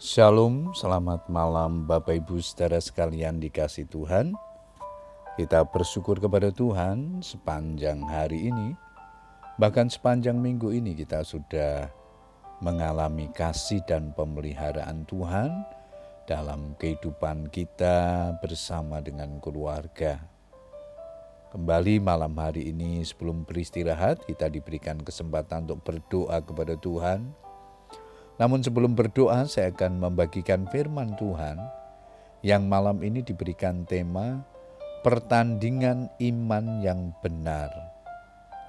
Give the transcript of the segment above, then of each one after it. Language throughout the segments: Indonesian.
Shalom, selamat malam Bapak Ibu saudara sekalian dikasih Tuhan. Kita bersyukur kepada Tuhan sepanjang hari ini, bahkan sepanjang minggu ini kita sudah mengalami kasih dan pemeliharaan Tuhan dalam kehidupan kita bersama dengan keluarga. Kembali malam hari ini sebelum beristirahat kita diberikan kesempatan untuk berdoa kepada Tuhan namun sebelum berdoa saya akan membagikan firman Tuhan yang malam ini diberikan tema pertandingan iman yang benar.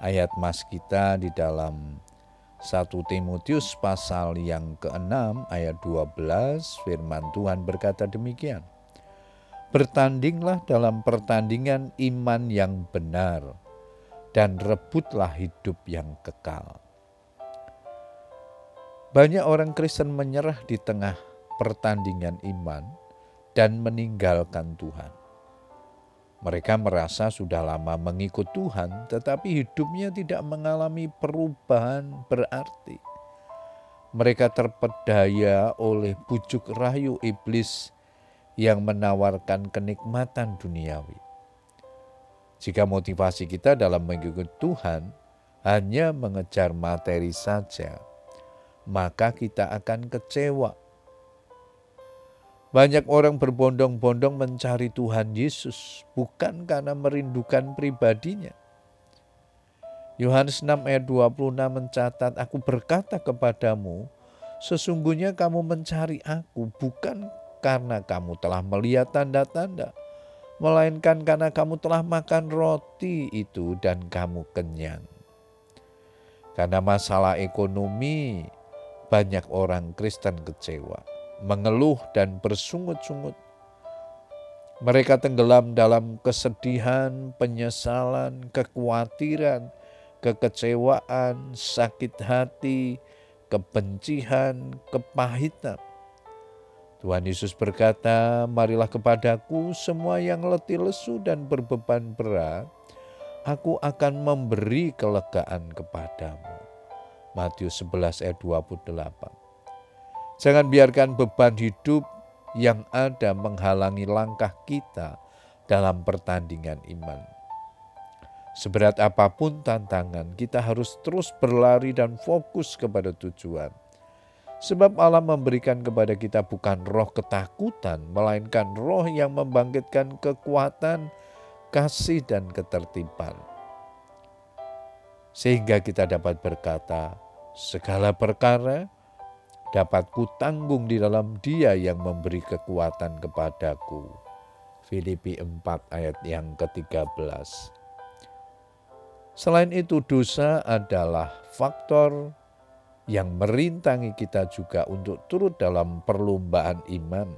Ayat mas kita di dalam 1 Timotius pasal yang ke-6 ayat 12 firman Tuhan berkata demikian. Bertandinglah dalam pertandingan iman yang benar dan rebutlah hidup yang kekal. Banyak orang Kristen menyerah di tengah pertandingan iman dan meninggalkan Tuhan. Mereka merasa sudah lama mengikut Tuhan, tetapi hidupnya tidak mengalami perubahan berarti. Mereka terpedaya oleh bujuk rayu iblis yang menawarkan kenikmatan duniawi. Jika motivasi kita dalam mengikut Tuhan hanya mengejar materi saja, maka kita akan kecewa. Banyak orang berbondong-bondong mencari Tuhan Yesus bukan karena merindukan pribadinya. Yohanes 6 ayat 26 mencatat, Aku berkata kepadamu, sesungguhnya kamu mencari aku bukan karena kamu telah melihat tanda-tanda, melainkan karena kamu telah makan roti itu dan kamu kenyang. Karena masalah ekonomi, banyak orang Kristen kecewa, mengeluh dan bersungut-sungut. Mereka tenggelam dalam kesedihan, penyesalan, kekhawatiran, kekecewaan, sakit hati, kebencian, kepahitan. Tuhan Yesus berkata, "Marilah kepadaku semua yang letih lesu dan berbeban berat, aku akan memberi kelegaan kepadamu." Matius 11 ayat 28. Jangan biarkan beban hidup yang ada menghalangi langkah kita dalam pertandingan iman. Seberat apa pun tantangan, kita harus terus berlari dan fokus kepada tujuan. Sebab Allah memberikan kepada kita bukan roh ketakutan, melainkan roh yang membangkitkan kekuatan, kasih, dan ketertiban sehingga kita dapat berkata, segala perkara dapat kutanggung di dalam dia yang memberi kekuatan kepadaku. Filipi 4 ayat yang ke-13. Selain itu dosa adalah faktor yang merintangi kita juga untuk turut dalam perlombaan iman.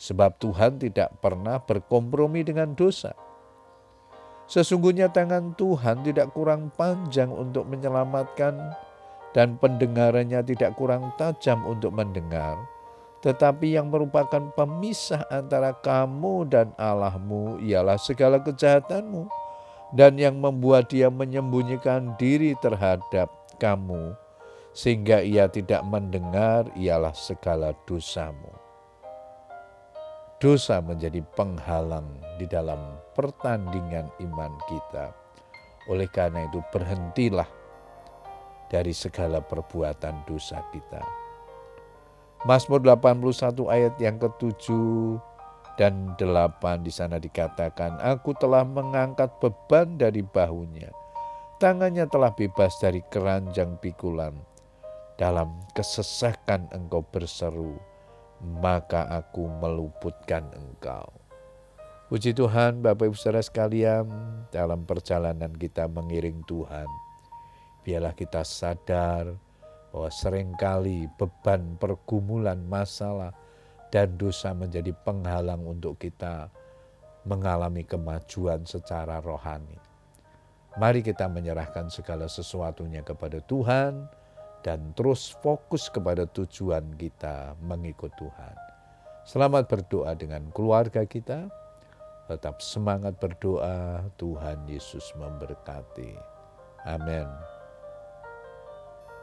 Sebab Tuhan tidak pernah berkompromi dengan dosa. Sesungguhnya tangan Tuhan tidak kurang panjang untuk menyelamatkan dan pendengarannya tidak kurang tajam untuk mendengar, tetapi yang merupakan pemisah antara kamu dan Allahmu ialah segala kejahatanmu dan yang membuat dia menyembunyikan diri terhadap kamu sehingga ia tidak mendengar ialah segala dosamu dosa menjadi penghalang di dalam pertandingan iman kita. Oleh karena itu, berhentilah dari segala perbuatan dosa kita. Mazmur 81 ayat yang ketujuh dan delapan di sana dikatakan, Aku telah mengangkat beban dari bahunya. Tangannya telah bebas dari keranjang pikulan. Dalam kesesakan engkau berseru, maka aku meluputkan engkau. Puji Tuhan Bapak Ibu Saudara sekalian dalam perjalanan kita mengiring Tuhan. Biarlah kita sadar bahwa sering kali beban pergumulan masalah dan dosa menjadi penghalang untuk kita mengalami kemajuan secara rohani. Mari kita menyerahkan segala sesuatunya kepada Tuhan, dan terus fokus kepada tujuan kita mengikut Tuhan. Selamat berdoa dengan keluarga kita. Tetap semangat berdoa, Tuhan Yesus memberkati. Amin.